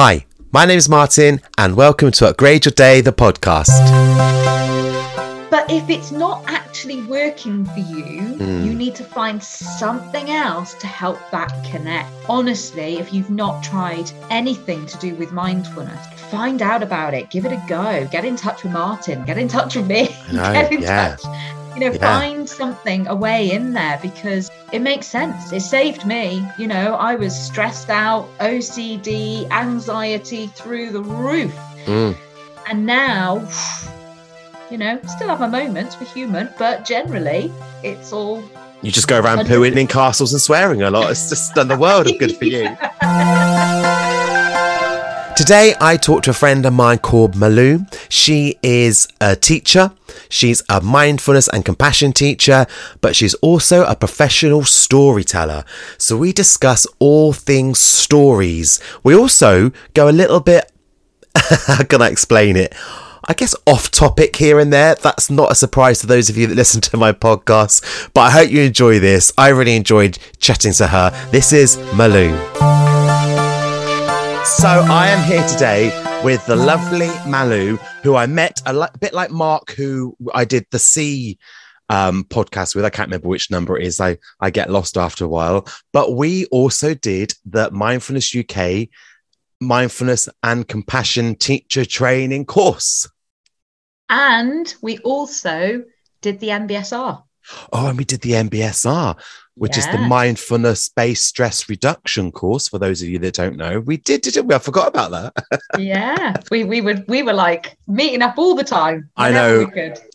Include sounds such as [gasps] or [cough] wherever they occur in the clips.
Hi, my name is Martin, and welcome to Upgrade Your Day, the podcast. But if it's not actually working for you, Mm. you need to find something else to help that connect. Honestly, if you've not tried anything to do with mindfulness, find out about it, give it a go, get in touch with Martin, get in touch with me, know, [laughs] get in yeah. touch. You know, Yeah. find something away in there because it makes sense. It saved me. You know, I was stressed out, OCD, anxiety through the roof. Mm. And now, you know, still have my moments, we're human, but generally it's all. You just go around pooing in castles and swearing a lot. It's just done the world of good for you. [laughs] Today, I talked to a friend of mine called Malou. She is a teacher. She's a mindfulness and compassion teacher, but she's also a professional storyteller. So we discuss all things stories. We also go a little bit, [laughs] how can I explain it? I guess off topic here and there. That's not a surprise to those of you that listen to my podcast, but I hope you enjoy this. I really enjoyed chatting to her. This is Malou. So I am here today with the lovely Malou, who I met a li- bit like Mark, who I did the C um, podcast with. I can't remember which number it is. I I get lost after a while. But we also did the Mindfulness UK Mindfulness and Compassion Teacher Training course. And we also did the MBSR. Oh, and we did the MBSR, which is the mindfulness based stress reduction course. For those of you that don't know, we did, didn't we? I forgot about that. [laughs] yeah. We we were we were like meeting up all the time. I know.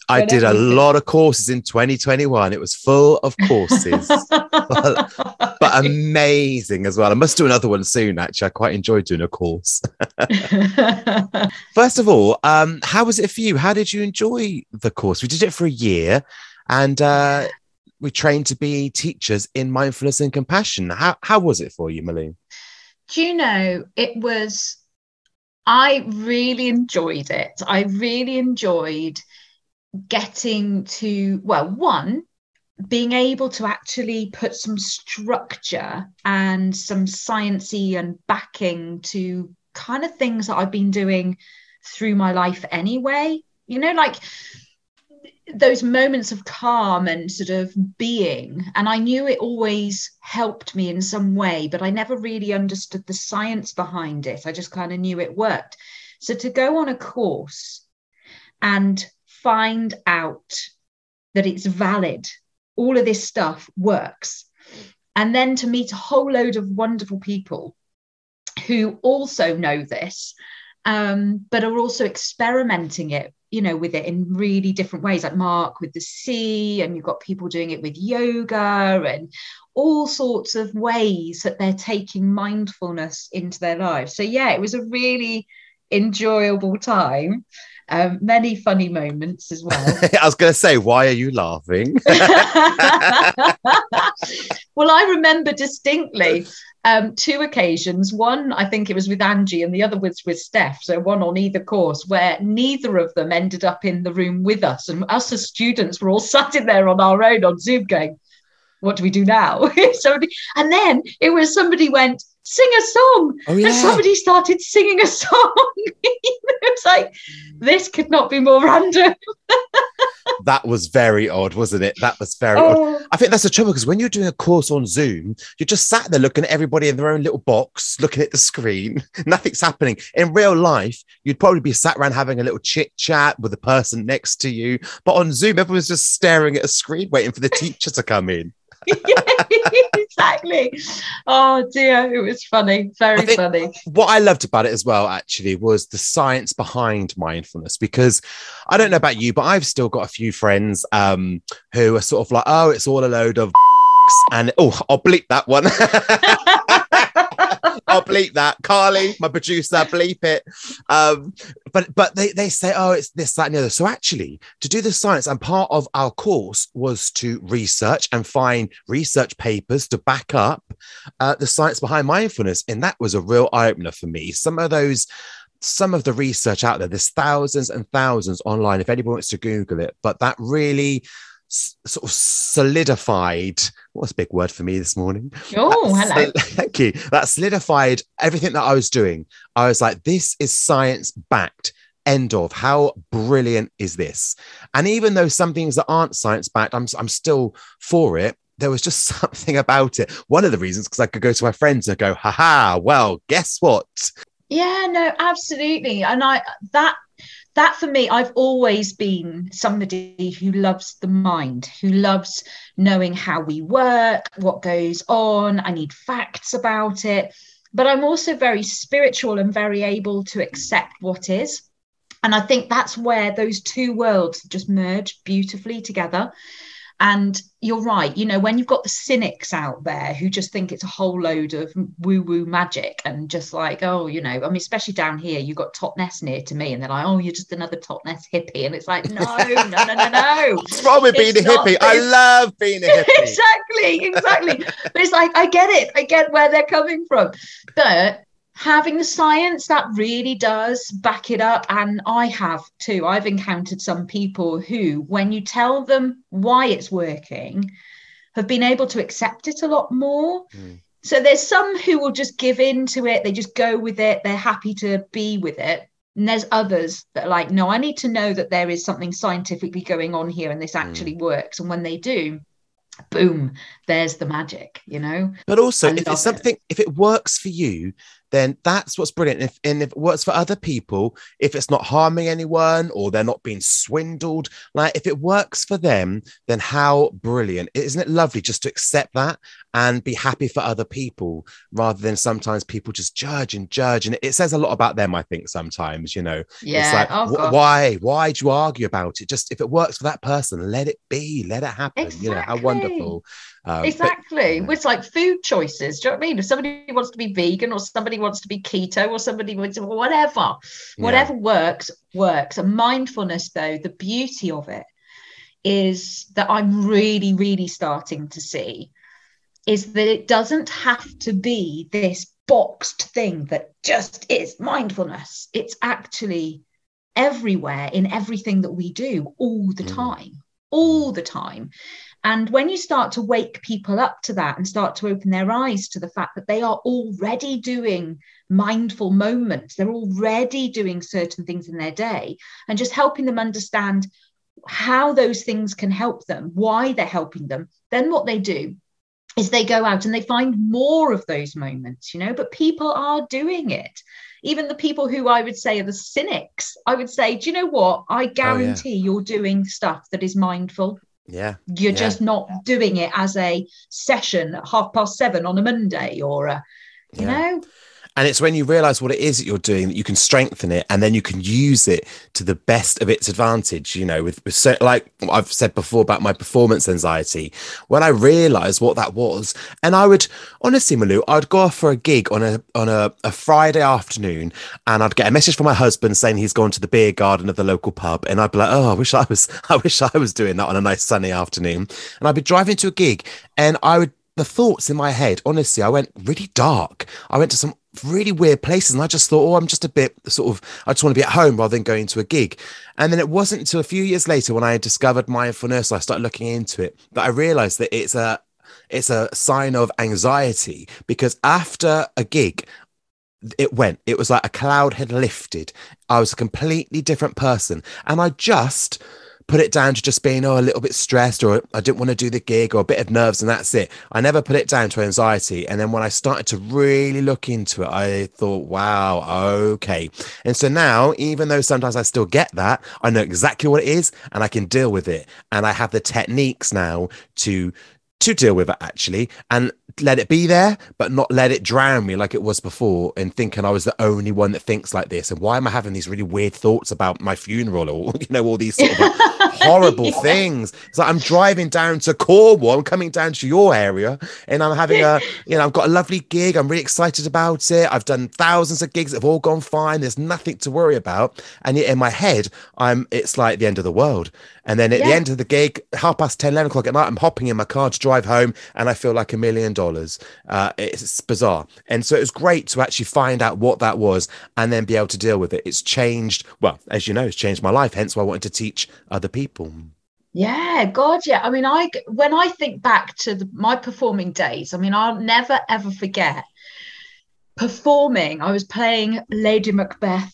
I did a Whenever we could. lot of courses in 2021. It was full of courses, [laughs] but amazing as well. I must do another one soon, actually. I quite enjoyed doing a course. [laughs] First of all, um, how was it for you? How did you enjoy the course? We did it for a year and uh, we trained to be teachers in mindfulness and compassion. How, how was it for you, Malene? Do you know, it was, I really enjoyed it. I really enjoyed getting to, well, one, being able to actually put some structure and some sciencey and backing to kind of things that I've been doing through my life anyway. You know, like those moments of calm and sort of being. And I knew it always helped me in some way, but I never really understood the science behind it. I just kind of knew it worked. So to go on a course and find out that it's valid, all of this stuff works. And then to meet a whole load of wonderful people who also know this, um, but are also experimenting it, you know, with it in really different ways, like Mark with the sea, and you've got people doing it with yoga and all sorts of ways that they're taking mindfulness into their lives. So yeah, it was a really enjoyable time. Um, many funny moments as well. [laughs] I was going to say, why are you laughing? [laughs] well, I remember distinctly um, two occasions. One, I think it was with Angie, and the other was with Steph. So one on either course, where neither of them ended up in the room with us, and us as students were all [laughs] sat in there on our own on Zoom, going, "What do we do now?" [laughs] somebody, and then it was somebody went. Sing a song, Oh, yeah. and somebody started singing a [laughs] song. it was like this could not be more random. [laughs] that was very odd, wasn't it? That was very odd. Oh, I think that's the trouble because when you're doing a course on Zoom, you're just sat there looking at everybody in their own little box, looking at the screen. [laughs] Nothing's happening. In real life, you'd probably be sat around having a little chit chat with the person next to you. But on Zoom, everyone's just staring at a screen, waiting for the teacher to come in. [laughs] exactly. Oh dear, it was funny, very funny. What I loved about it as well, actually, was the science behind mindfulness. Because I don't know about you, but I've still got a few friends um, who are sort of like, oh, it's all a load of [laughs] and oh, I'll bleep that one. [laughs] I'll bleep that. Carly, my producer, bleep it. Um, but but they, they say, oh, it's this, that, and the other. So actually, to do the science, and part of our course was to research and find research papers to back up uh, the science behind mindfulness. And that was a real eye opener for me. Some of those some of the research out there, there's thousands and thousands online if anyone wants to Google it, but that really sort of solidified. What's a big word for me this morning? Oh, hello. [laughs] Thank you. That solidified everything that I was doing. I was like, this is science backed. End of. How brilliant is this? And even though some things that aren't science backed, I'm, I'm still for it. There was just [laughs] something about it. One of the reasons, because I could go to my friends and go, haha, well, guess what? Yeah, no, absolutely. And I, that, that for me, I've always been somebody who loves the mind, who loves knowing how we work, what goes on. I need facts about it. But I'm also very spiritual and very able to accept what is. And I think that's where those two worlds just merge beautifully together. And you're right, you know, when you've got the cynics out there who just think it's a whole load of woo woo magic and just like, oh, you know, I mean, especially down here, you've got Totnes near to me, and they're like, oh, you're just another Totnes hippie. And it's like, no, no, no, no, no. What's wrong with being a hippie? not I love being a hippie. [laughs] exactly, exactly. but it's like, I get it, I get where they're coming from. But having the science that really does back it up. And i have too. I've encountered some people who when you tell them why it's working have been able to accept it a lot more. Mm. so there's some who will just give in to it. They just go with it. They're happy to be with it. And there's others that are like no i need to know that there is something scientifically going on here and this actually works. And when they do boom there's the magic you know? But also, I if it's something, if it works for you, then that's what's brilliant. If and if it works for other people, if it's not harming anyone or they're not being swindled, like if it works for them, then how brilliant! Isn't it lovely just to accept that and be happy for other people rather than sometimes people just judge and judge, and it, says a lot about them. I think sometimes, you know, yeah it's like oh, wh- why why do you argue about it? Just if it works for that person, let it be, let it happen. You know how wonderful. Um, but- exactly yeah. it's like food choices do you know what i mean if somebody wants to be vegan or somebody wants to be keto or somebody wants to, whatever Yeah. whatever works works and mindfulness though the beauty of it is that i'm really really starting to see is that it doesn't have to be this boxed thing that just is mindfulness it's actually everywhere in everything that we do all the Mm. time all the time and when you start to wake people up to that and start to open their eyes to the fact that they are already doing mindful moments, they're already doing certain things in their day, and just helping them understand how those things can help them, why they're helping them, then what they do is they go out and they find more of those moments, you know, but people are doing it. Even the people who I would say are the cynics, I would say, do you know what? I oh, guarantee you're doing stuff that is mindful yeah. you're Yeah. just not doing it as a session at half past seven on a Monday or a, you Yeah. know, And it's when you realize what it is that you're doing that you can strengthen it and then you can use it to the best of its advantage. You know, with, with so, like I've said before about my performance anxiety, when I realized what that was, and I would honestly, Malou, I'd go off for a gig on a on a, a Friday afternoon and I'd get a message from my husband saying he's gone to the beer garden of the local pub. And I'd be like, oh, I wish I was, [laughs] I wish I was doing that on a nice sunny afternoon. And I'd be driving to a gig and I would the thoughts in my head, honestly, I went really dark. I went to some really weird places and I just thought, oh, I'm just a bit sort of, I just want to be at home rather than going to a gig. And then it wasn't until a few years later when I discovered mindfulness, I started looking into it, that I realized that it's a, it's a sign of anxiety because after a gig, it went. It was like a cloud had lifted. I was a completely different person. And I just put it down to just being oh a little bit stressed or I didn't want to do the gig or a bit of nerves and that's it. I never put it down to anxiety. And then when I started to really look into it, I thought, wow, okay. And so now, even though sometimes I still get that, I know exactly what it is and I can deal with it. And I have the techniques now to to deal with it actually and let it be there but not let it drown me like it was before and thinking i was the only one that thinks like this. And why am i having these really weird thoughts about my funeral or [laughs] you know all these sort of horrible [laughs] Yeah. things it's like i'm driving down to cornwall i'm coming down to your area and i'm having a you know i've got a lovely gig i'm really excited about it i've done thousands of gigs that have all gone fine there's nothing to worry about and yet in my head i'm it's like the end of the world and then at the end of the gig, half past 10, 11 o'clock at night, I'm hopping in my car to drive home and I feel like a million dollars. Uh, It's bizarre. And so it was great to actually find out what that was and then be able to deal with it. It's changed, well, as you know, it's changed my life. Hence why I wanted to teach other people. Yeah, God, yeah. I mean, I when I think back to the, my performing days, I mean, I'll never ever forget performing. I was playing Lady Macbeth.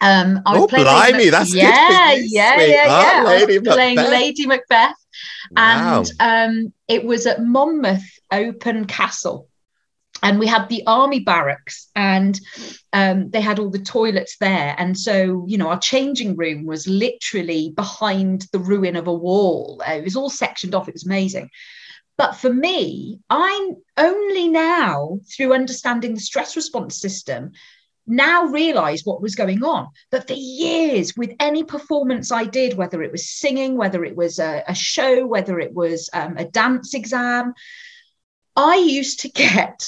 Um, I was Oh, playing blimey, Lady that's yeah, you, yeah, yeah, yeah. I was Lady playing Macbeth. Lady Macbeth, Wow. and um, it was at Monmouth Open Castle, and we had the army barracks, and um, they had all the toilets there, and so you know our changing room was literally behind the ruin of a wall. Uh, It was all sectioned off. It was amazing. But for me, I only now, through understanding the stress response system, now realize what was going on. But for years, with any performance I did, whether it was singing, whether it was a, a show, whether it was um, a dance exam, I used to get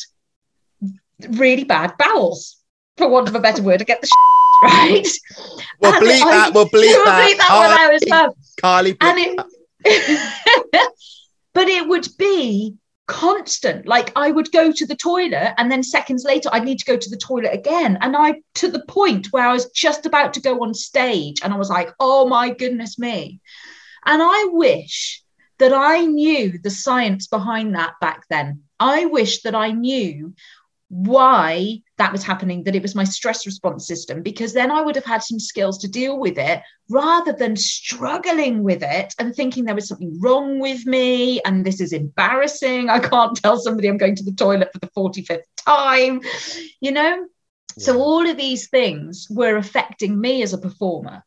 really bad bowels, for want of a better word, to get the [laughs] right. We'll And bleep I- that. We'll bleep [laughs] We'll that. bleep that one out as well Carly, and it [laughs] but it would be constant like i would go to the toilet and then seconds later i'd need to go to the toilet again and i to the point where i was just about to go on stage and i was like oh my goodness me and i wish that i knew the science behind that back then i wish that i knew why that was happening that it was my stress response system because then i would have had some skills to deal with it rather than struggling with it and thinking there was something wrong with me and this is embarrassing. I can't tell somebody I'm going to the toilet for the 45th time, you know? So, all of these things were affecting me as a performer.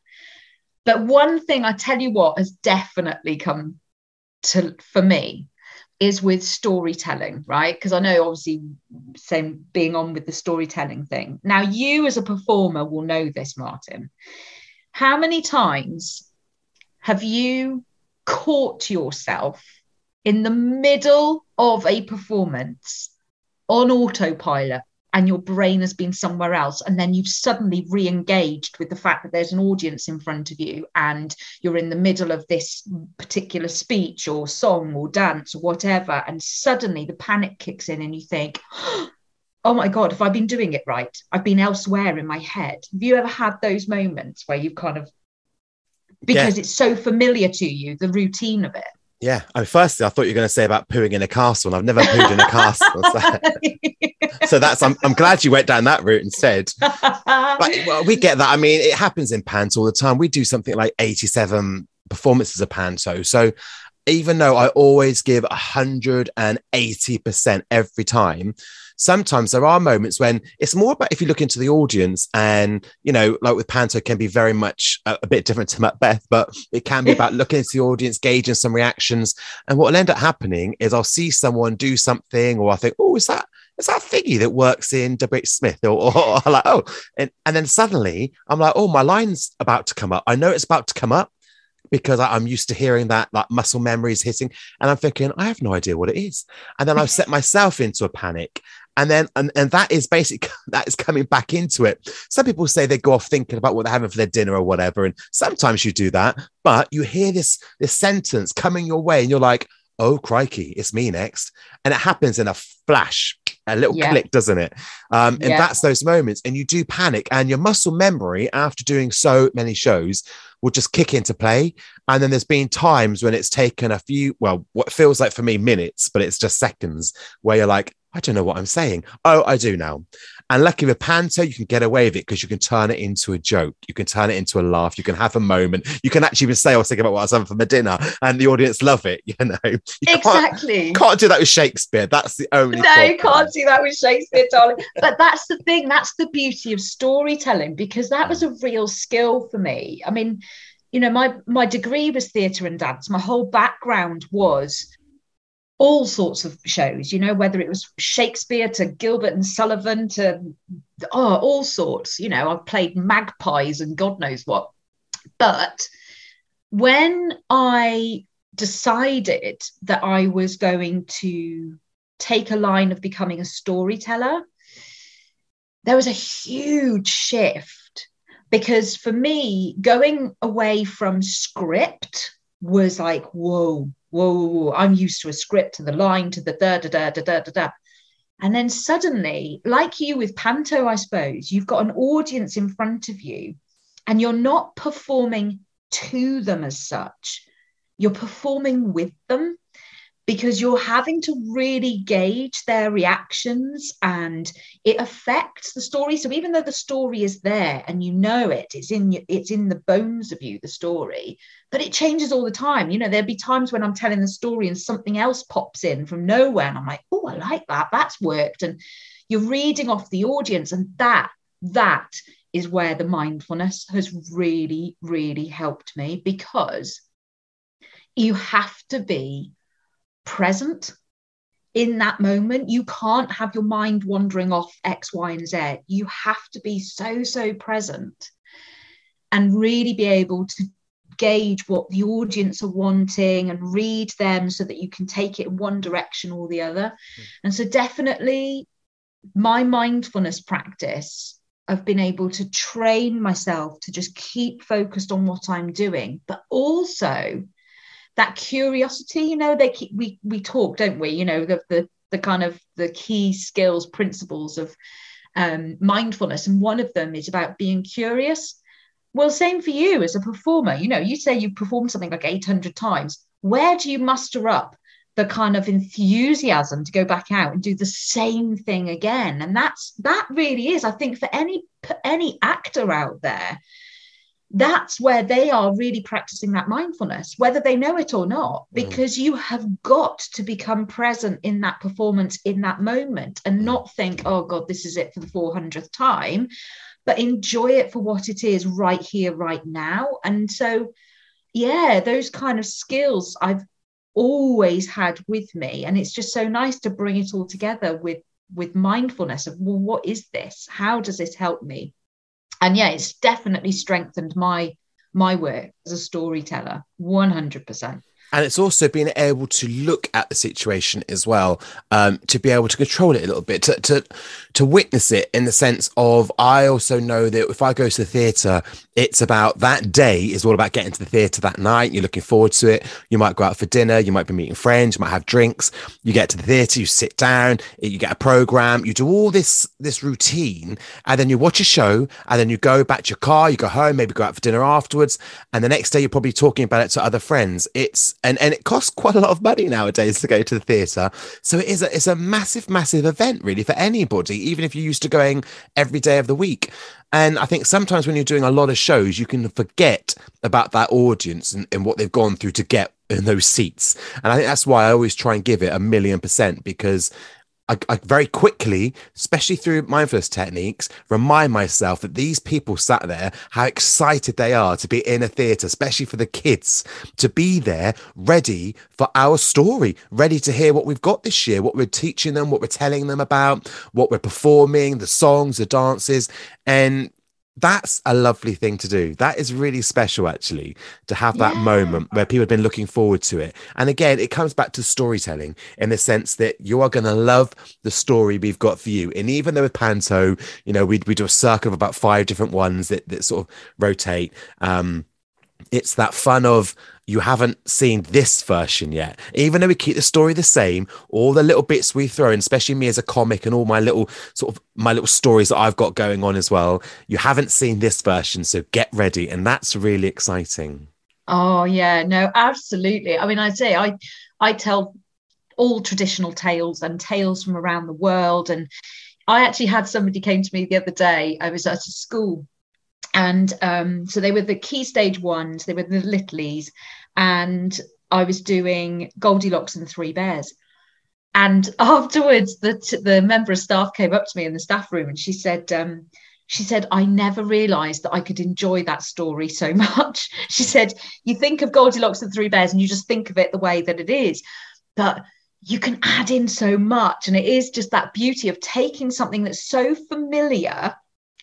But one thing I tell you what has definitely come to for me is with storytelling, right? Because I know obviously same being on with the storytelling thing. Now, you as a performer will know this, Martin how many times have you caught yourself in the middle of a performance on autopilot and your brain has been somewhere else and then you've suddenly re-engaged with the fact that there's an audience in front of you and you're in the middle of this particular speech or song or dance or whatever and suddenly the panic kicks in and you think [gasps] oh my god have i been doing it right i've been elsewhere in my head have you ever had those moments where you've kind of because it's so familiar to you the routine of it Yeah. I mean, firstly, I thought you were going to say about pooing in a castle, and I've never pooed in a castle. So, [laughs] so that's, I'm, I'm glad you went down that route instead. But [laughs] well, we get that. I mean, it happens in panto all the time. We do something like 87 performances of panto. So even though I always give 180% every time, sometimes there are moments when it's more about if you look into the audience and, you know, like with panto can be very much a, a bit different to Macbeth, but it can be about looking into the audience, gauging some reactions. And what will end up happening is I'll see someone do something or I think, oh, is that is that thingy that works in WH Smith? Or, or, or like, oh, and, and then suddenly I'm like, oh, my line's about to come up. I know it's about to come up because I, I'm used to hearing that like muscle memory is hitting. And I'm thinking, I have no idea what it is. And then I've set [laughs] myself into a panic. And then and, and that is basically [laughs] that is coming back into it. Some people say they go off thinking about what they're having for their dinner or whatever. And sometimes you do that, but you hear this this sentence coming your way, and you're like, oh crikey, it's me next. And it happens in a flash, a little Yeah. click, doesn't it? Um, and Yeah. that's those moments. And you do panic, and your muscle memory after doing so many shows will just kick into play. And then there's been times when it's taken a few, well, what feels like for me minutes, but it's just seconds where you're like, I don't know what I'm saying. Oh, I do now. And lucky with Panto, you can get away with it because you can turn it into a joke. You can turn it into a laugh. You can have a moment. You can actually even say, I was thinking about what I was having for my dinner, and the audience love it. [laughs] You know, you can't, exactly can't do that with Shakespeare. That's the only. no, you problem. can't do that with Shakespeare, darling. But that's the thing. That's the beauty of storytelling because that was a real skill for me. I mean, you know, my my degree was theatre and dance. My whole background was all sorts of shows. You know, whether it was Shakespeare to Gilbert and Sullivan to oh, all sorts. You know, I've played magpies and God knows what. But when I decided that I was going to take a line of becoming a storyteller, there was a huge shift because for me, going away from script was like, whoa, whoa, whoa, I'm used to a script to the line to the da da da da da da da. And then suddenly, like you with Panto, I suppose, you've got an audience in front of you and you're not performing to them as such you're performing with them because you're having to really gauge their reactions and it affects the story. So even though the story is there and you know it it's in it's in the bones of you the story but it changes all the time. You know there'll be times when i'm telling the story and something else pops in from nowhere and i'm like oh i like that. That's worked. And you're reading off the audience and that that is where the mindfulness has really really helped me because you have to be present in that moment. You can't have your mind wandering off X, Y, and Z. You have to be so, so present and really be able to gauge what the audience are wanting and read them so that you can take it in one direction or the other. Mm. And so, definitely, my mindfulness practice. I've been able to train myself to just keep focused on what I'm doing, but also that curiosity you know they keep, we we talk don't we you know the the the kind of the key skills principles of um, mindfulness. And one of them is about being curious. Well same for you as a performer. You know you say you performed something like 800 times. Where do you muster up the kind of enthusiasm to go back out and do the same thing again? And that's that really is i think for any any actor out there that's where they are really practicing that mindfulness, whether they know it or not, mm. because you have got to become present in that performance in that moment and mm. not think, oh God, this is it for the 400th time, but enjoy it for what it is right here, right now. And so, yeah, those kind of skills I've always had with me. And it's just so nice to bring it all together with with mindfulness of well what is this how does this help me and yeah it's definitely strengthened my my work as a storyteller 100% and it's also being able to look at the situation as well um, to be able to control it a little bit to, to to witness it in the sense of i also know that if i go to the theatre it's about that day is all about getting to the theatre that night. You're looking forward to it. You might go out for dinner. You might be meeting friends. You might have drinks. You get to the theatre. You sit down. You get a program. You do all this this routine. And then you watch a show. And then you go back to your car. You go home. Maybe go out for dinner afterwards. And the next day you're probably talking about it to other friends. It's and and it costs quite a lot of money nowadays to go to the theatre. So it is a it's a massive, massive event really for anybody, even if you're used to going every day of the week. And I think sometimes when you're doing a lot of shows, you can forget about that audience and, and what they've gone through to get in those seats. And I think that's why I always try and give it a million percent because I, I, very quickly, especially through mindfulness techniques, remind myself that these people sat there, how excited they are to be in a theatre, especially for the kids, to be there ready for our story, ready to hear what we've got this year, what we're teaching them, what we're telling them about, what we're performing, the songs, the dances. And that's a lovely thing to do. That is really special, actually, to have that yeah. moment where people have been looking forward to it. And again, it comes back to storytelling in the sense that you are going to love the story we've got for you. And even though with Panto, you know, we, we do a circle of about five different ones that, that sort of rotate. Um, it's that fun of you haven't seen this version yet. Even though we keep the story the same, all the little bits we throw in, especially me as a comic and all my little sort of my little stories that I've got going on as well, you haven't seen this version. So get ready. And that's really exciting. Oh yeah, no, absolutely. I mean, I say I I tell all traditional tales and tales from around the world. And I actually had somebody came to me the other day. I was at a school and um, so they were the key stage ones they were the littlies and I was doing Goldilocks and Three Bears. And [laughs] afterwards, the the member of staff came up to me in the staff room and she said, um, she said, I never realized that I could enjoy that story so [laughs] much. She said, you think of Goldilocks and Three Bears and you just think of it the way that it is. But you can add in so much. And it is just that beauty of taking something that's so familiar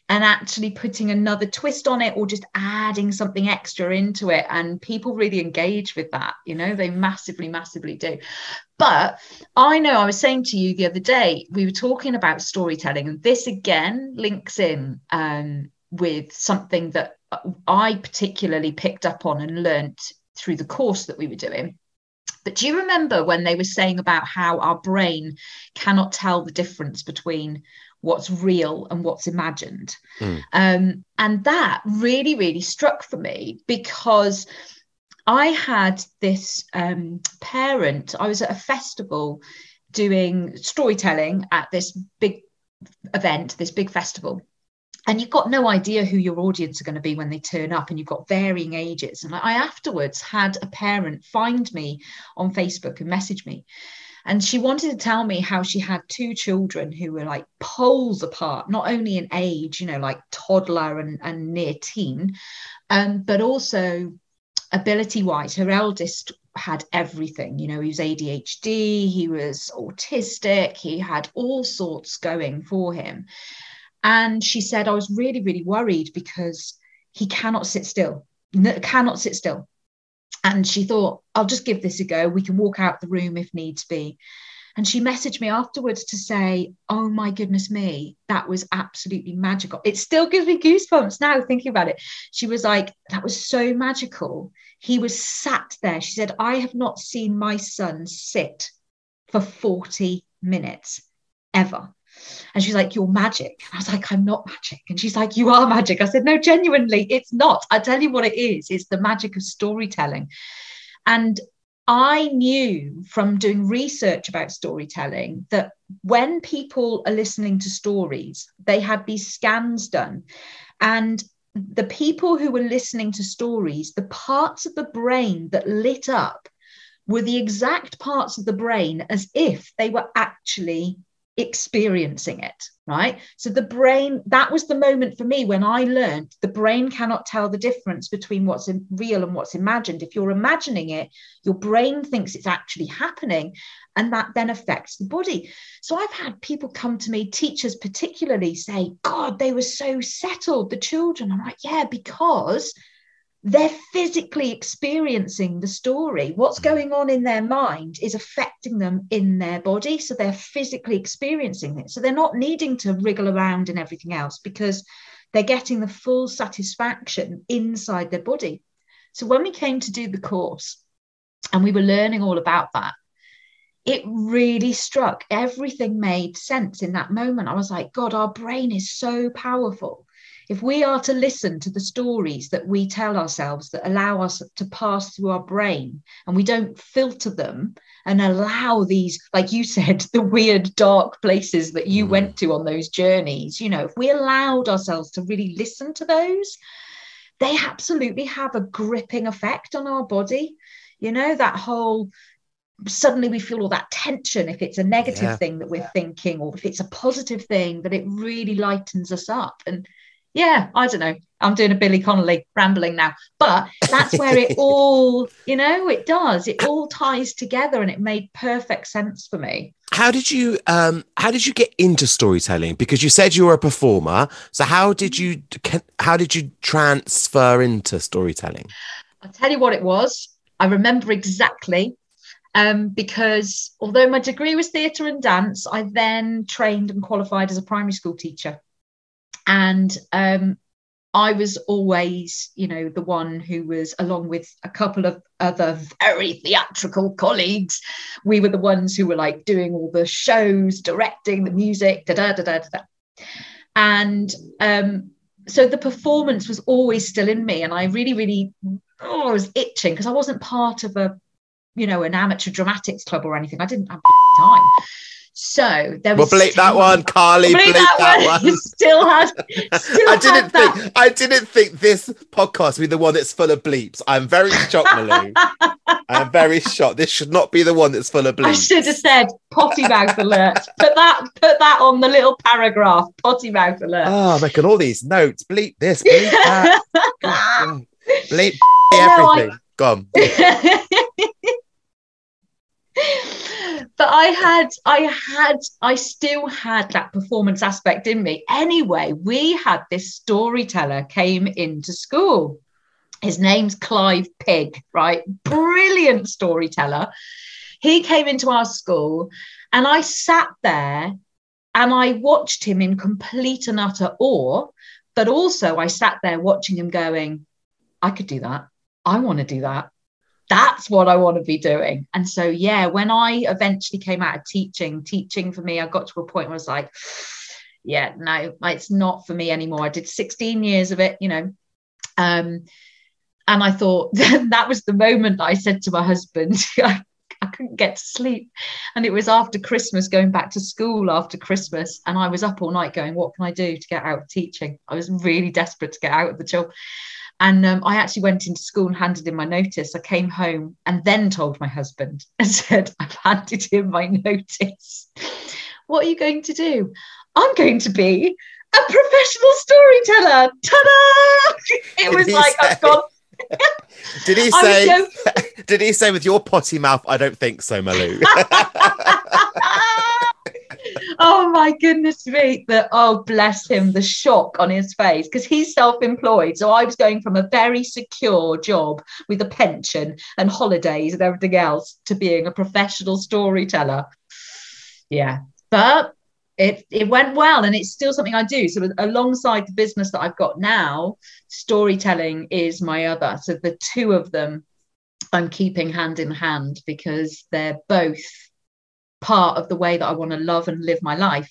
and actually putting another twist on it or just adding something extra into it. And people really engage with that you know they massively massively do. But i know i was saying to you the other day we were talking about storytelling and this again links in um, with something that i particularly picked up on and learnt through the course that we were doing. But do you remember when they were saying about how our brain cannot tell the difference between what's real and what's imagined. Mm. Um, and that really, really struck for me because I had this um, parent, I was at a festival doing storytelling at this big event, this big festival. And you've got no idea who your audience are going to be when they turn up, and you've got varying ages. And I afterwards had a parent find me on Facebook and message me. And she wanted to tell me how she had two children who were like poles apart, not only in age, you know, like toddler and, and near teen, um, but also ability wise. Her eldest had everything. You know, he was ADHD, he was autistic, he had all sorts going for him. And she said, I was really, really worried because he cannot sit still, cannot sit still. And she thought, I'll just give this a go. We can walk out the room if needs be. And she messaged me afterwards to say, Oh my goodness me, that was absolutely magical. It still gives me goosebumps now thinking about it. She was like, That was so magical. He was sat there. She said, I have not seen my son sit for 40 minutes ever. And she's like, You're magic. And I was like, I'm not magic. And she's like, You are magic. I said, No, genuinely, it's not. I tell you what it is it's the magic of storytelling. And I knew from doing research about storytelling that when people are listening to stories, they had these scans done. And the people who were listening to stories, the parts of the brain that lit up were the exact parts of the brain as if they were actually experiencing it right? So the brain that was the moment for me when i learned the brain cannot tell the difference between what's real and what's imagined. If you're imagining it your brain thinks it's actually happening and that then affects the body. So i've had people come to me teachers particularly say god they were so settled the children. I'm like yeah because they're physically experiencing the story. What's mm. going on in their mind is affecting them in their body. So they're physically experiencing it. So they're not needing to wriggle around and everything else because they're getting the full satisfaction inside their body. So when we came to do the course and we were learning all about that, it really struck. Everything made sense in that moment. I was like, God, our brain is so powerful if we are to listen to the stories that we tell ourselves that allow us to pass through our brain and we don't filter them and allow these, like you said, [laughs] the weird dark places that you mm. went to on those journeys, you know, if we allowed ourselves to really listen to those, they absolutely have a gripping effect on our body. You know, that whole suddenly we feel all that tension if it's a negative yeah. thing that we're thinking or if it's a positive thing that it really lightens us up and yeah, I don't know. I'm doing a Billy Connolly rambling now, but that's where it [laughs] all, you know, it does. It all ties together, and it made perfect sense for me. How did you, um, how did you get into storytelling? Because you said you were a performer. So how did you, how did you transfer into storytelling? I'll tell you what it was. I remember exactly um, because although my degree was theatre and dance, I then trained and qualified as a primary school teacher and um, I was always, you know, the one who was, along with a couple of other very theatrical colleagues, we were the ones who were like doing all the shows, directing the music, da da da da da. And um, so the performance was always still in me, and I really, really, oh, I was itching because I wasn't part of a, you know, an amateur dramatics club or anything. I didn't have time. So there was. Well, bleep that one, Carly. Bleep, bleep that, that, one. [laughs] still had. Still I didn't think. That. I didn't think this podcast would be the one that's full of bleeps. I'm very shocked, Malou. [laughs] I'm very shocked. This should not be the one that's full of bleeps. I should have said potty mouth alert. Put that. Put that on the little paragraph. Potty mouth alert. Oh, I'm making all these notes. Bleep this. Bleep that. [laughs] bleep everything. No, I... Gone but I had, I had, I still had that performance aspect in me. Anyway, we had this storyteller came into school. His name's Clive Pig, right? Brilliant storyteller. He came into our school, and I sat there and I watched him in complete and utter awe. But also, I sat there watching him going, I could do that. I want to do that that's what I want to be doing. And so, yeah, when I eventually came out of teaching, teaching for me, I got to a point where I was like, yeah, no, it's not for me anymore. I did 16 years of it, you know. Um, And I thought [laughs] that was the moment I said to my husband, [laughs] I, I couldn't get to sleep. And it was after Christmas, going back to school after Christmas. And I was up all night going, What can I do to get out of teaching? I was really desperate to get out of the job. And um, I actually went into school and handed in my notice. I came home and then told my husband [laughs] and said, I've handed in my notice. What are you going to do? I'm going to be a professional storyteller. Ta-da! [laughs] It was like say, I've gone. [laughs] did he say? did he say with your potty mouth? I don't think so, Malou. Oh my goodness me! The oh bless him, the shock on his face because he's self-employed. So I was going from a very secure job with a pension and holidays and everything else to being a professional storyteller. Yeah, but it it went well and it's still something I do. So alongside the business that I've got now, storytelling is my other. So the two of them I'm keeping hand in hand because they're both part of the way that I want to love and live my life.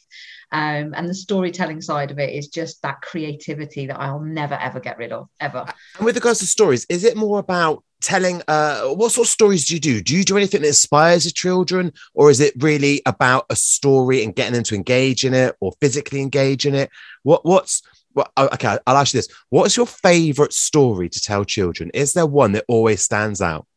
Um, and the storytelling side of it is just that creativity that I'll never ever get rid of ever. And with regards to stories, is it more about telling uh what sort of stories do you do? Do you do anything that inspires the children or is it really about a story and getting them to engage in it or physically engage in it? What what's well, okay i'll ask you this. What's your favorite story to tell children? Is there one that always stands out?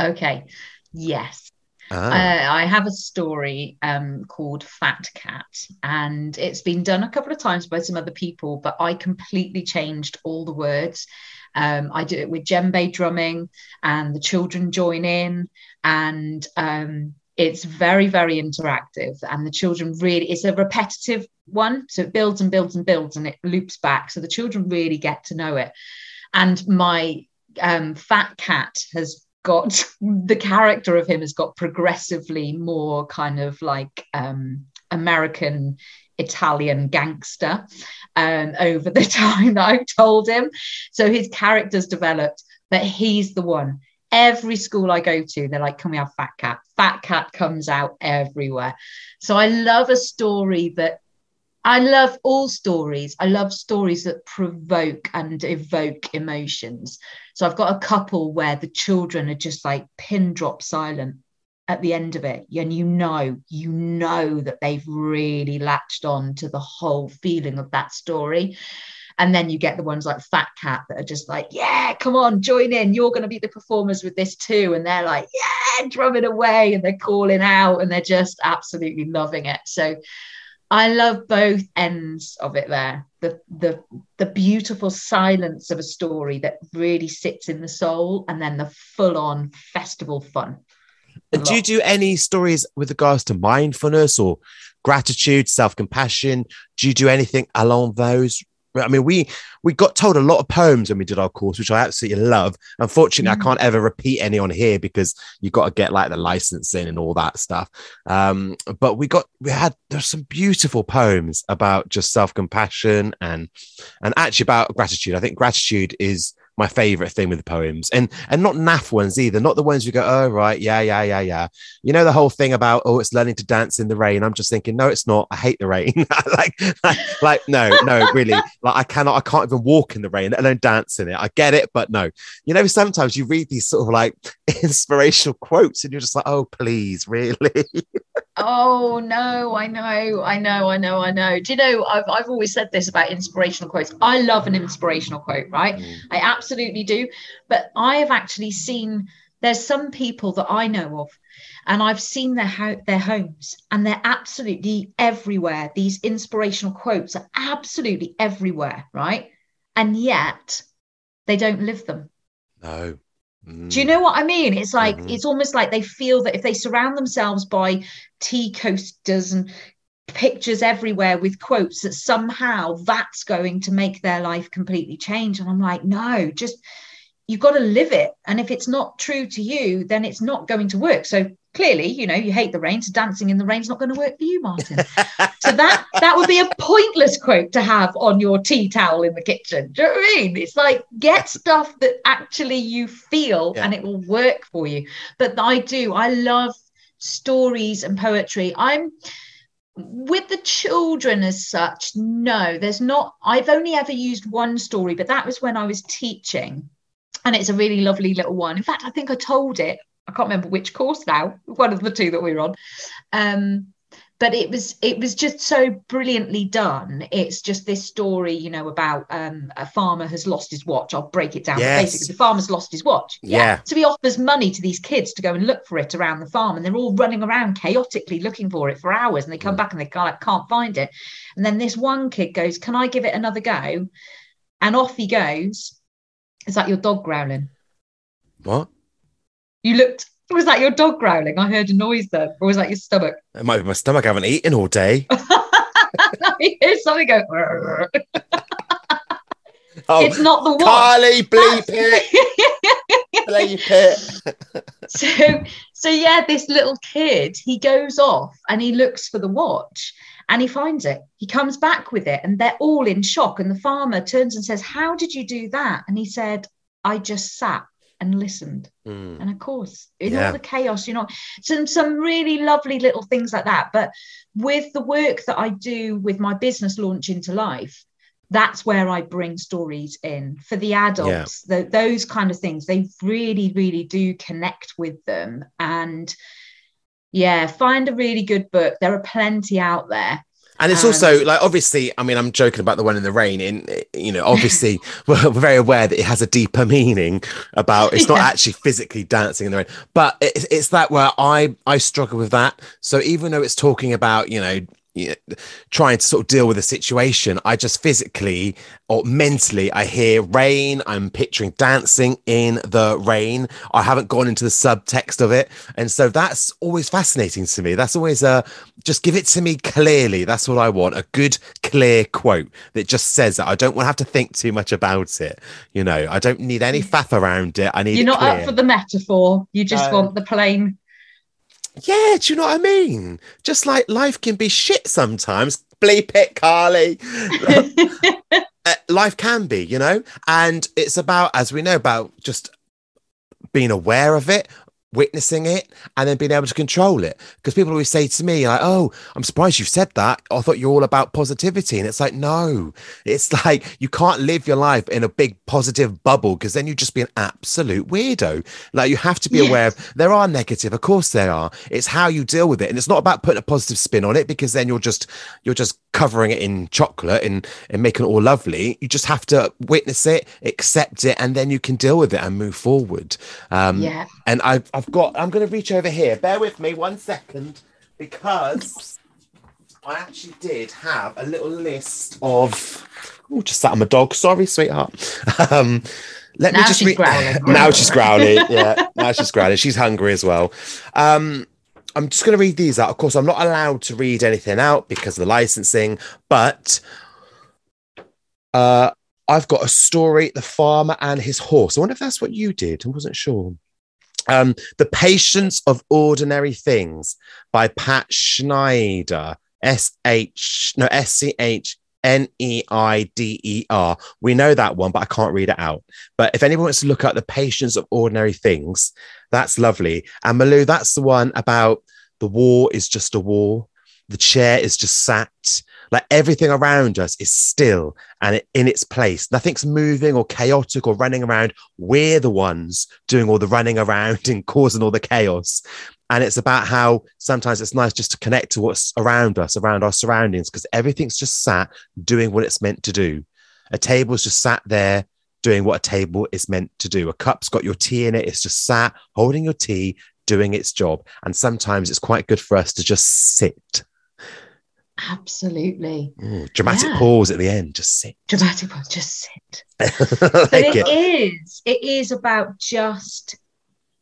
Okay. Yes Ah. Uh, I have a story um, called Fat Cat, and it's been done a couple of times by some other people, but I completely changed all the words. Um, I do it with djembe drumming, and the children join in, and um, it's very, very interactive. And the children really, it's a repetitive one. So it builds and builds and builds, and it loops back. So the children really get to know it. And my um, fat cat has got the character of him has got progressively more kind of like um, American Italian gangster um, over the [laughs] time that I've told him. So his character's developed, but he's the one. Every school I go to, they're like, Can we have Fat Cat? Fat Cat comes out everywhere. So I love a story that I love all stories. I love stories that provoke and evoke emotions. So I've got a couple where the children are just like pin drop silent at the end of it. And you know, you know that they've really latched on to the whole feeling of that story. And then you get the ones like Fat Cat that are just like, yeah, come on, join in. You're going to be the performers with this too. And they're like, yeah, drumming away and they're calling out and they're just absolutely loving it. So I love both ends of it there. The the the beautiful silence of a story that really sits in the soul, and then the full on festival fun. do you do any stories with regards to mindfulness or gratitude, self compassion? Do you do anything along those I mean, we we got told a lot of poems when we did our course, which I absolutely love. Unfortunately, mm. I can't ever repeat any on here because you got to get like the licensing and all that stuff. Um, but we got we had there's some beautiful poems about just self compassion and and actually about gratitude. I think gratitude is my favorite thing with the poems. And and not naff ones either not the ones you go oh right yeah yeah yeah yeah. You know the whole thing about oh it's learning to dance in the rain. I'm just thinking no it's not. I hate the rain. [laughs] Like, like, like no no really. Like i cannot i can't even walk in the rain let alone dance in it. I get it but no. You know sometimes you read these sort of like [laughs] inspirational quotes and you're just like oh please really [laughs] Oh no, I know, I know, I know, I know. Do you know, I've, I've always said this about inspirational quotes. I love an inspirational quote, right? Mm. I absolutely do. But I have actually seen there's some people that I know of, and I've seen their ho- their homes, and they're absolutely everywhere. These inspirational quotes are absolutely everywhere, right? And yet they don't live them. No. Mm. Do you know what I mean? It's like mm-hmm. it's almost like they feel that if they surround themselves by tea coasters and pictures everywhere with quotes that somehow that's going to make their life completely change and i'm like no just you've got to live it and if it's not true to you then it's not going to work so clearly you know you hate the rain so dancing in the rain's not going to work for you martin so that that would be a pointless quote to have on your tea towel in the kitchen do you know what i mean it's like get stuff that actually you feel yeah. and it will work for you but i do i love stories and poetry. I'm with the children as such, no, there's not. I've only ever used one story, but that was when I was teaching. and it's a really lovely little one. In fact, I think I told it. I can't remember which course now. [laughs] One of the two that we were on. Um, but it was it was just so brilliantly done it's just this story you know about um, a farmer has lost his watch i'll break it down Yes. basically the farmer's lost his watch Yeah. so he offers money to these kids to go and look for it around the farm and they're all running around chaotically looking for it for hours and they come Mm. back and they can't, can't find it and then this one kid goes can i give it another go and off he goes is that your dog growling What? You looked was that your dog growling i heard a noise there. or was that your stomach It might be my stomach. I haven't eaten all day. [laughs] Hear something go. [laughs] Oh, it's not the watch. Carly, bleep [laughs] it, bleep it. so, so yeah, this little kid, he goes off and he looks for the watch and he finds it. He comes back with it and they're all in shock. And the farmer turns and says, How did you do that? And he said, I just sat and listened. Mm. And of course, in Yeah. all the chaos, you know, some some really lovely little things like that. But with the work that I do with my business launch into life, that's where I bring stories in for the adults. tho- those kind of things, they really, really do connect with them. And yeah, find a really good book. There are plenty out there. And it's Um, also like obviously, I mean, I'm joking about the one in the rain. In you know, obviously, [laughs] we're, we're very aware that it has a deeper meaning about it's not Yeah. actually physically dancing in the rain, but it's, it's that where I I struggle with that. So even though it's talking about you know you know, trying to sort of deal with a situation, I just physically or mentally I hear rain. I'm picturing dancing in the rain. I haven't gone into the subtext of it, and so that's always fascinating to me. That's always a just give it to me clearly. That's what I want. A good, clear quote that just says it. I don't want to have to think too much about it. You know, I don't need any mm. faff around it. I need You're not up for the metaphor. You just No. want the plain. Yeah, do you know what I mean? Just like life can be shit sometimes. Bleep it, Carly. [laughs] Uh, life can be, you know? And it's about, as we know, about just being aware of it, witnessing it, and then being able to control it. Because people always say to me, like, oh, I'm surprised you said that. I thought you're all about positivity. And it's like, no, it's [laughs] like you can't live your life in a big positive bubble because then you'd just be an absolute weirdo. Like you have to be Yes. aware of there are negative, of course there are. It's how you deal with it. And it's not about putting a positive spin on it because then you're just you're just covering it in chocolate and, and making it all lovely. You just have to witness it, accept it, and then you can deal with it and move forward. Um yeah. and I've, I've got, I'm going to reach over here. Bear with me one second because I actually did have a little list of. Oh, just sat on my dog. Sorry, sweetheart. [laughs] Um, let me just read. [laughs] now she's growling. Yeah, now she's growling. She's hungry as well. Um, I'm just going to read these out. Of course, I'm not allowed to read anything out because of the licensing, but uh, I've got a story, The Farmer and His Horse. I wonder if that's what you did. I wasn't sure. Um, the Patience of Ordinary Things by Pat Schneider. S H no S C H N E I D E R. We know that one, but I can't read it out. But if anyone wants to look at the patience of ordinary things, that's lovely. And Malou, that's the one about the war is just a war. The chair is just sat. Like everything around us is still and in its place. Nothing's moving or chaotic or running around. We're the ones doing all the running around [laughs] and causing all the chaos. And it's about how sometimes it's nice just to connect to what's around us, around our surroundings, because everything's just sat doing what it's meant to do. A table's just sat there doing what a table is meant to do. A cup's got your tea in it. It's just sat holding your tea, doing its job. And sometimes it's quite good for us to just sit. Absolutely. Dramatic Yeah. pause at the end. Just sit. Dramatic one, just sit. [laughs] but it it. is it is about just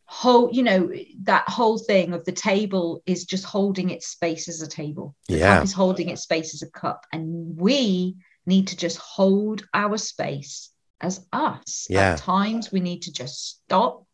whole you know that whole thing of the table is just holding its space as a table the Yeah. cup is holding its space as a cup and we need to just hold our space as us Yeah. at times we need to just stop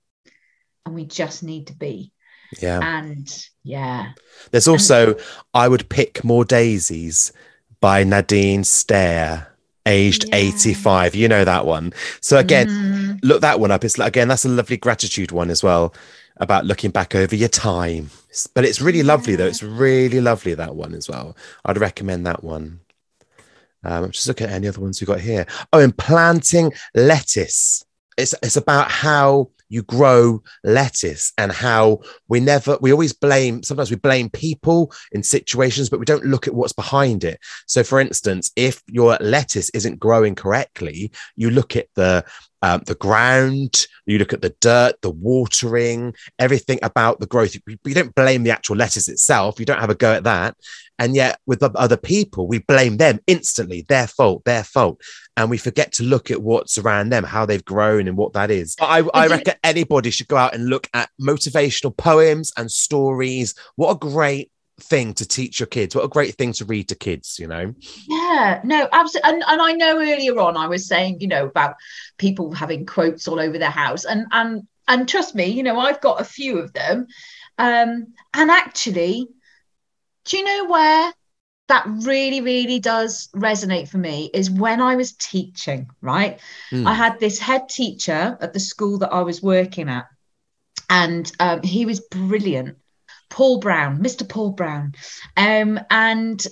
and we just need to be Yeah. and yeah There's also I Would Pick More Daisies by Nadine Stair, aged Yeah. 85. You know that one. So again, Mhm. look that one up. It's like again, that's a lovely gratitude one as well about looking back over your time. But it's really lovely though. It's really lovely that one as well. I'd recommend that one. Um, just look at any other ones we got here. Oh, and planting lettuce. it's it's about how you grow lettuce and how we never we always blame sometimes we blame people in situations but we don't look at what's behind it. So for instance if your lettuce isn't growing correctly you look at the um, the ground, you look at the dirt, the watering, everything about the growth. You don't blame the actual lettuce itself. You don't have a go at that. And yet, with other people, we blame them instantly, their fault, their fault. And we forget to look at what's around them, how they've grown, and what that is. I, I reckon anybody should go out and look at motivational poems and stories. What a great thing to teach your kids. What a great thing to read to kids, you know? Yeah, no, absolutely. And, and I know earlier on I was saying, you know, about people having quotes all over their house. And and and trust me, you know, I've got a few of them. Um, and actually, do you know where that really, really does resonate for me is when I was teaching, right? Mm. I had this head teacher at the school that I was working at, and um, he was brilliant. Paul Brown, Mr. Paul Brown. Um, and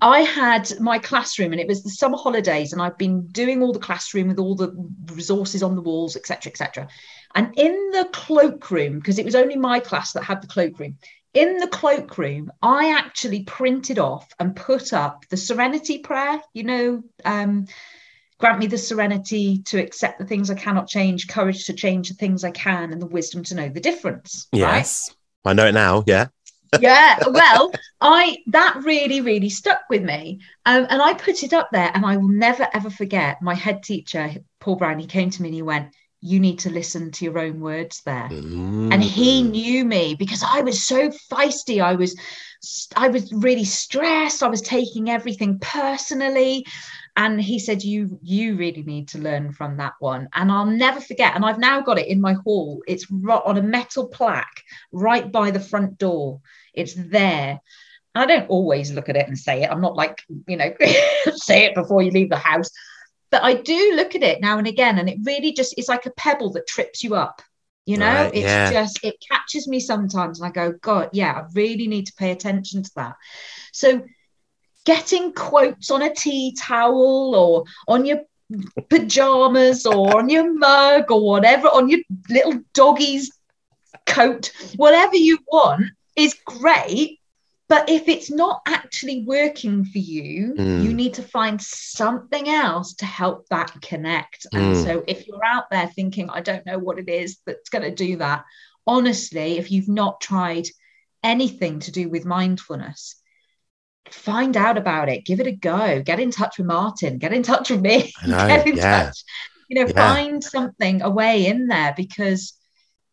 I had my classroom and it was the summer holidays and I've been doing all the classroom with all the resources on the walls, etc., etc. And in the cloakroom, because it was only my class that had the cloakroom, in the cloakroom, I actually printed off and put up the Serenity Prayer, you know, um, grant me the serenity to accept the things I cannot change, courage to change the things I can, and the wisdom to know the difference. Yes. Right? I know it now. Yeah. yeah [laughs] well i that really really stuck with me um, and i put it up there and i will never ever forget my head teacher paul brown he came to me and he went you need to listen to your own words there mm. and he knew me because i was so feisty i was i was really stressed i was taking everything personally and he said you you really need to learn from that one. And i'll never forget and i've now got it in my hall. It's on a metal plaque right by the front door. It's there. I don't always look at it and say it. I'm not like you know [laughs] say it before you leave the house. But i do look at it now and again and it really just it's like a pebble that trips you up you know? Right, it's yeah. just it catches me sometimes and i go god yeah i really need to pay attention to that. So getting quotes on a tea towel or on your pajamas or on your mug or whatever, on your little doggy's coat, whatever you want is great. But if it's not actually working for you, mm. you need to find something else to help that connect. And mm. so if you're out there thinking, I don't know what it is that's going to do that, honestly, if you've not tried anything to do with mindfulness, find out about it, give it a go, get in touch with Martin, get in touch with me, [laughs] know, [laughs] get in yeah. touch, you know, yeah. find something away in there because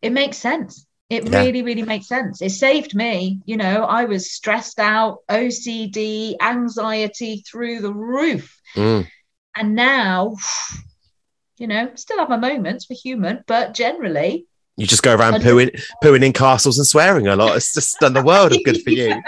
it makes sense. It yeah. really, really makes sense. It saved me. You know, I was stressed out, OCD, anxiety through the roof. Mm. And now, you know, still have my moments for human, but generally, you just go around pooing, pooing in castles and swearing a lot. It's just done the world of good [laughs] for you.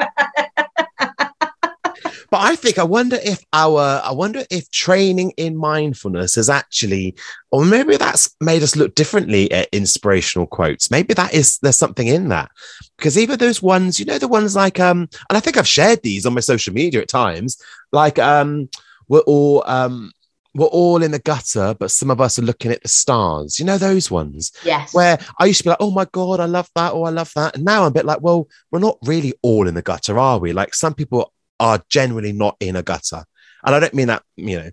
But I think I wonder if our I wonder if training in mindfulness has actually, or maybe that's made us look differently at inspirational quotes. Maybe that is there's something in that because even those ones, you know, the ones like um, and I think I've shared these on my social media at times, like um, we're all um we're all in the gutter, but some of us are looking at the stars. You know those ones? Yes. Where I used to be like, oh my God, I love that. Oh, I love that. And now I'm a bit like, well, we're not really all in the gutter, are we? Like some people are generally not in a gutter. And I don't mean that, you know,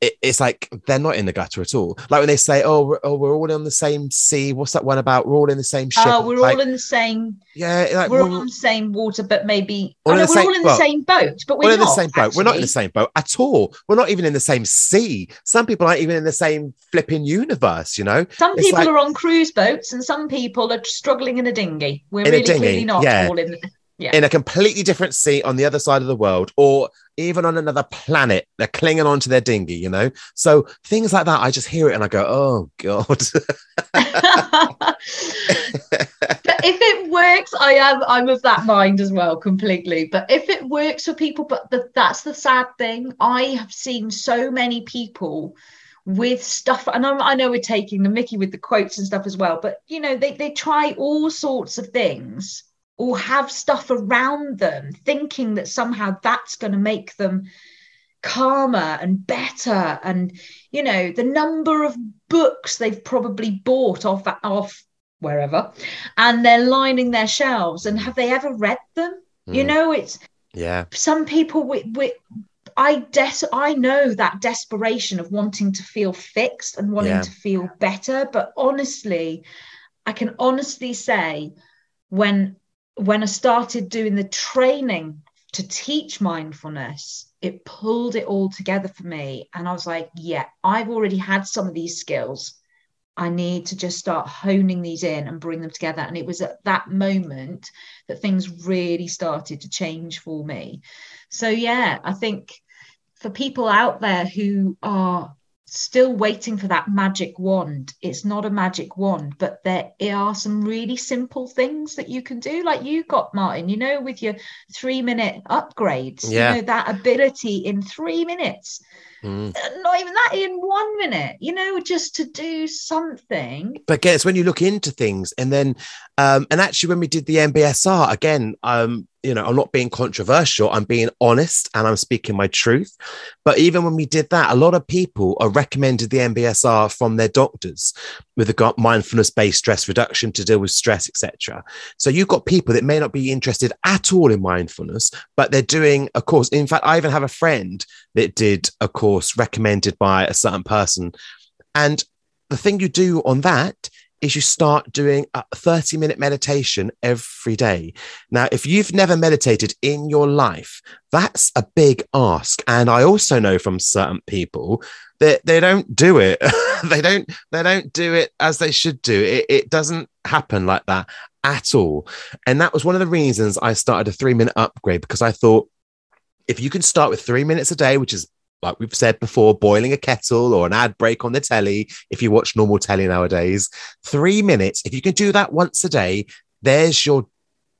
it, it's like they're not in the gutter at all. Like when they say, "Oh, we're, oh, we're all in the same sea." What's that one about? We're all in the same ship. Oh, we're like, all in the same. Yeah, like, we're, we're, all in the same water, but maybe all oh, we're same, all in the well, same boat, but we're, we're not, in the same boat. Actually. We're not in the same boat at all. We're not even in the same sea. Some people aren't even in the same flipping universe. You know, some it's people like, are on cruise boats, and some people are struggling in a dinghy. We're really dinghy, clearly not yeah. all in. The, yeah. in a completely different seat on the other side of the world or even on another planet. They're clinging onto their dinghy you know? So things like that i just hear it and i go oh god. [laughs] But if it works i am i'm of that mind as well completely. But if it works for people but the, that's the sad thing. I have seen so many people with stuff and I'm, i know we're taking the mickey with the quotes and stuff as well but you know they, they try all sorts of things or have stuff around them thinking that somehow that's going to make them calmer and better. And you know the number of books they've probably bought off off wherever and they're lining their shelves. And have they ever read them? Mm. you know it's yeah. some people with, with I des- I know that desperation of wanting to feel fixed and wanting yeah. to feel better. But honestly I can honestly say when when I started doing the training to teach mindfulness it pulled it all together for me. And I was like, yeah, I've already had some of these skills. I need to just start honing these in and bring them together. And it was at that moment that things really started to change for me. So, yeah, I think for people out there who are still waiting for that magic wand. It's not a magic wand, but there are some really simple things that you can do, like you got, Martin, you know, with your three minute upgrades, yeah. you know, that ability in three minutes. Mm. Not even that in one minute, you know, just to do something. But guess when you look into things, and then, um, and actually, when we did the MBSR again, um, you know, I'm not being controversial. I'm being honest and I'm speaking my truth. But even when we did that, a lot of people are recommended the MBSR from their doctors with a mindfulness based stress reduction to deal with stress, etc. So you've got people that may not be interested at all in mindfulness, but they're doing a course. In fact, I even have a friend that did a course recommended by a certain person. And the thing you do on that is you start doing a 30 minute meditation every day. Now, if you've never meditated in your life, that's a big ask. And I also know from certain people that they don't do it. [laughs] they don't, they don't do it as they should do. It, it doesn't happen like that at all. And that was one of the reasons I started a three minute upgrade because I thought if you can start with three minutes a day, which is like we've said before, boiling a kettle or an ad break on the telly, if you watch normal telly nowadays, three minutes, if you can do that once a day, there's your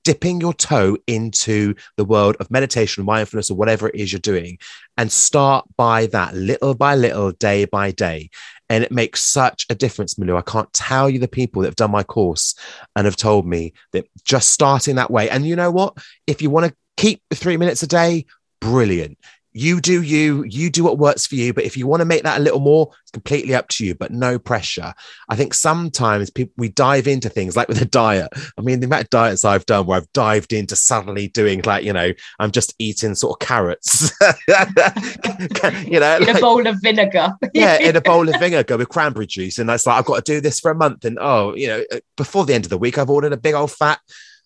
dipping your toe into the world of meditation, mindfulness, or whatever it is you're doing, and start by that little by little, day by day. And it makes such a difference, Malou. I can't tell you the people that have done my course and have told me that just starting that way. And you know what? If you want to keep three minutes a day, brilliant you do you, you do what works for you. But if you want to make that a little more, it's completely up to you, but no pressure. I think sometimes people we dive into things like with a diet. I mean, the amount of diets I've done where I've dived into suddenly doing like, you know, I'm just eating sort of carrots, [laughs] you know, in like, a bowl of vinegar. yeah, in a bowl of [laughs] vinegar with cranberry juice. And that's like, I've got to do this for a month. And oh, you know, before the end of the week, I've ordered a big old fat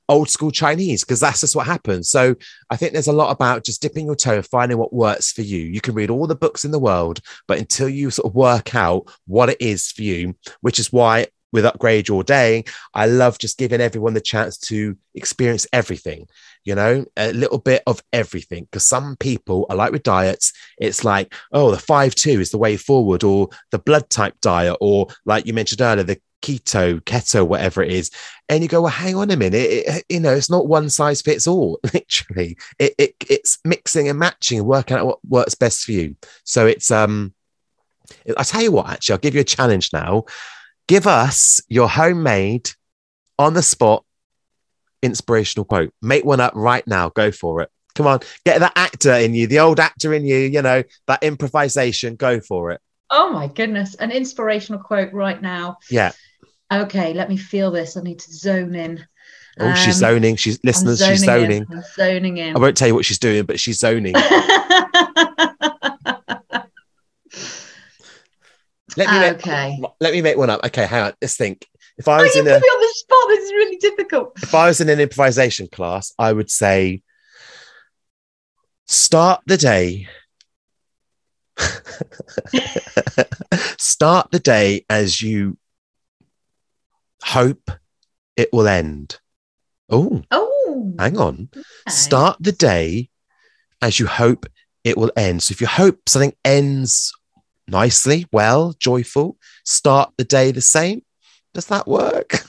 old school Chinese because that's just what happens. So I think there's a lot about just dipping your toe and finding what works for you. You can read all the books in the world, but until you sort of work out what it is for you, which is why with Upgrade Your Day, I love just giving everyone the chance to experience everything, you know, a little bit of everything. Because some people are like with diets, it's like, oh, the 5 2 is the way forward, or the blood type diet, or like you mentioned earlier, the keto, keto, whatever it is. And you go, well, hang on a minute. It, you know, it's not one size fits all, [laughs] literally. It, it, it's mixing and matching and working out what works best for you. So it's, um, I tell you what, actually, I'll give you a challenge now. Give us your homemade, on the spot, inspirational quote. Make one up right now. Go for it. Come on, get that actor in you, the old actor in you, you know, that improvisation. Go for it. Oh my goodness, an inspirational quote right now. Yeah. Okay, let me feel this. I need to zone in. Oh, um, she's zoning. She's listeners. Zoning she's zoning. In. zoning in. I won't tell you what she's doing, but she's zoning. [laughs] let me okay. Make, let me make one up. Okay, hang on. Let's think. If I was oh, in a, on the spot, this is really difficult. If I was in an improvisation class, I would say, start the day [laughs] Start the day as you hope it will end. Oh, oh, hang on. Okay. Start the day as you hope it will end. So if you hope something ends nicely, well, joyful, start the day the same. Does that work?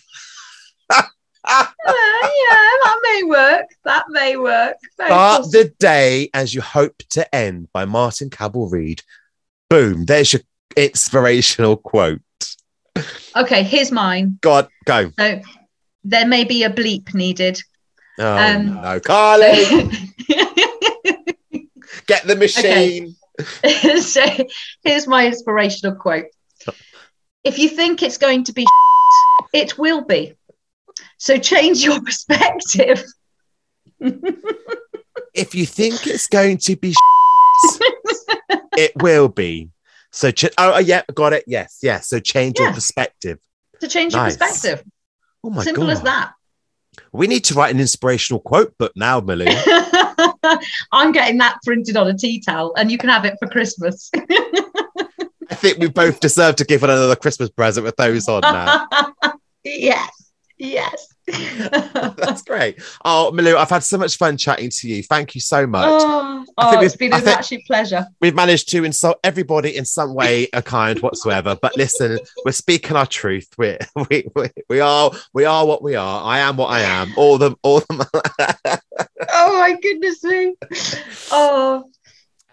yeah, yeah, that may work. That may work. Very Start the day as you hope to end by Martin Cabble-Reid. Boom, there's your inspirational quote. Okay, here's mine. God, go. So there may be a bleep needed. Oh um, no, Carly! [laughs] Get the machine. [laughs] so here's my inspirational quote. If you think it's going to be [laughs] it will be. So change your perspective. if you think it's going to be it will be. So, ch- oh, oh, yeah, got it. Yes, yes. So, change your perspective. To change Nice. your perspective. Oh my God. Simple god! as that. We need to write an inspirational quote book now, Malou. [laughs] I'm getting that printed on a tea towel and you can have it for Christmas. [laughs] I think we both deserve to give one another Christmas present with those on now. [laughs] yes. Yes. [laughs] That's great. Oh, Malou, I've had so much fun chatting to you. Thank you so much. oh, I oh, think it's we've- been I an think- absolute pleasure. We've managed to insult everybody in some way, a kind whatsoever. But listen, we're speaking our truth. We're, we, we we are we are what we are. I am what I am. All the all the. [laughs] Oh my goodness me. Oh,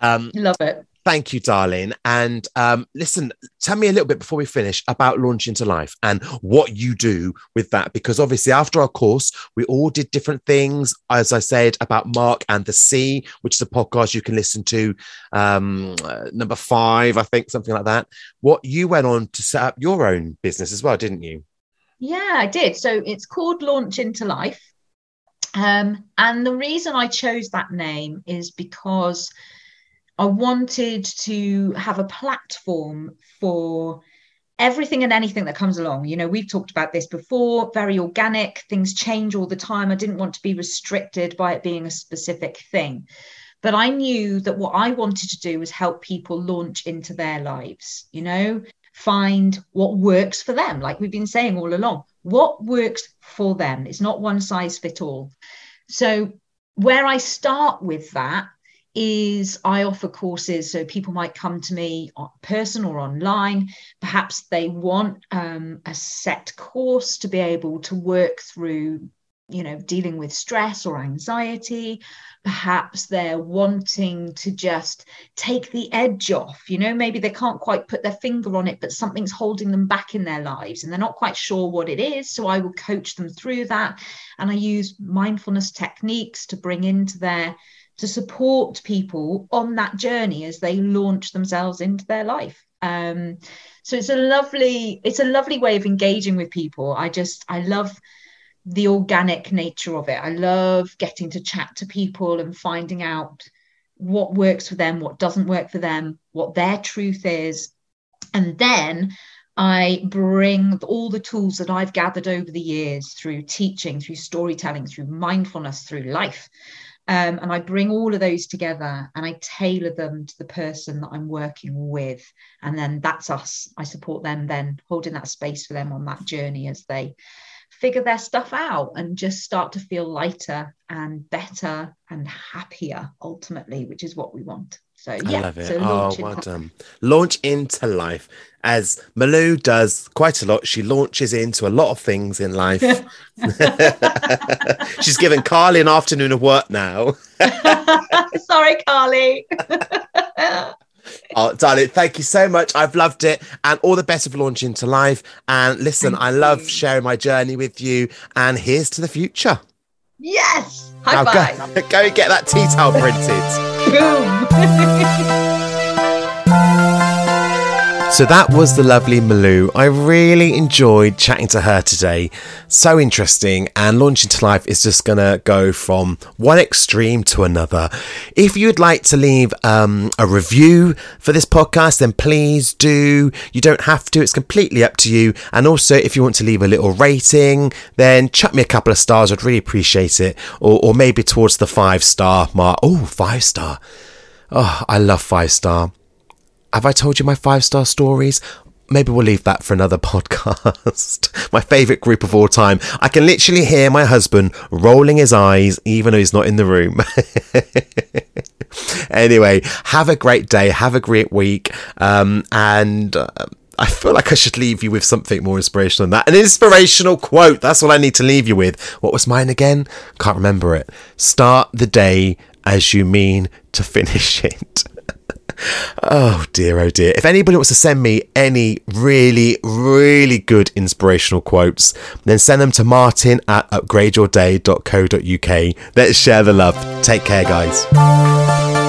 um, love it. Thank you, darling. And um, listen, tell me a little bit before we finish about Launch into Life and what you do with that. Because obviously, after our course, we all did different things. As I said about Mark and the Sea, which is a podcast you can listen to, um, uh, number five, I think, something like that. What you went on to set up your own business as well, didn't you? Yeah, I did. So it's called Launch into Life. Um, and the reason I chose that name is because I wanted to have a platform for everything and anything that comes along. You know, we've talked about this before, very organic, things change all the time. I didn't want to be restricted by it being a specific thing. But I knew that what I wanted to do was help people launch into their lives, you know, find what works for them. Like we've been saying all along, what works for them. It's not one size fit all. So, where I start with that is I offer courses. So, people might come to me on person or online. Perhaps they want um, a set course to be able to work through, you know, dealing with stress or anxiety. Perhaps they're wanting to just take the edge off. You know, maybe they can't quite put their finger on it, but something's holding them back in their lives and they're not quite sure what it is. So I will coach them through that. And I use mindfulness techniques to bring into their to support people on that journey as they launch themselves into their life. Um, so it's a lovely, it's a lovely way of engaging with people. I just, I love the organic nature of it. I love getting to chat to people and finding out what works for them, what doesn't work for them, what their truth is. And then I bring all the tools that I've gathered over the years through teaching, through storytelling, through mindfulness, through life. Um, and I bring all of those together and I tailor them to the person that I'm working with. And then that's us. I support them then holding that space for them on that journey as they figure their stuff out and just start to feel lighter and better and happier ultimately, which is what we want. So yeah, I love it. so oh, well into- done. Launch into life. As Malou does quite a lot, she launches into a lot of things in life. [laughs] [laughs] She's given Carly an afternoon of work now. [laughs] Sorry, Carly. Oh, darling, thank you so much. I've loved it. And all the best of launch into life. And listen, Thank I love you. sharing my journey with you. And here's to the future. yes. High Now five. go, go get that tea towel printed. Boom. [laughs] So that was the lovely Malou. I really enjoyed chatting to her today. So interesting. And Launch into Life is just going to go from one extreme to another. If you'd like to leave um, a review for this podcast, then please do. You don't have to, it's completely up to you. And also, if you want to leave a little rating, then chuck me a couple of stars. I'd really appreciate it. Or, or maybe towards the five star mark. Oh, five star. Oh, I love five star. Have I told you my five star stories? Maybe we'll leave that for another [laughs] podcast. my favourite group of all time. I can literally hear my husband rolling his eyes, even though he's not in the room. [laughs] anyway, have a great day. Have a great week. Um, and. Uh, I feel like I should leave you with something more inspirational than that. An inspirational quote. That's what I need to leave you with. What was mine again? Can't remember it. Start the day as you mean to finish [laughs] it. Oh dear, oh dear. If anybody wants to send me any really, really good inspirational quotes, then send them to martin at upgradeyourday.co.uk. Let's share the love. Take care, guys.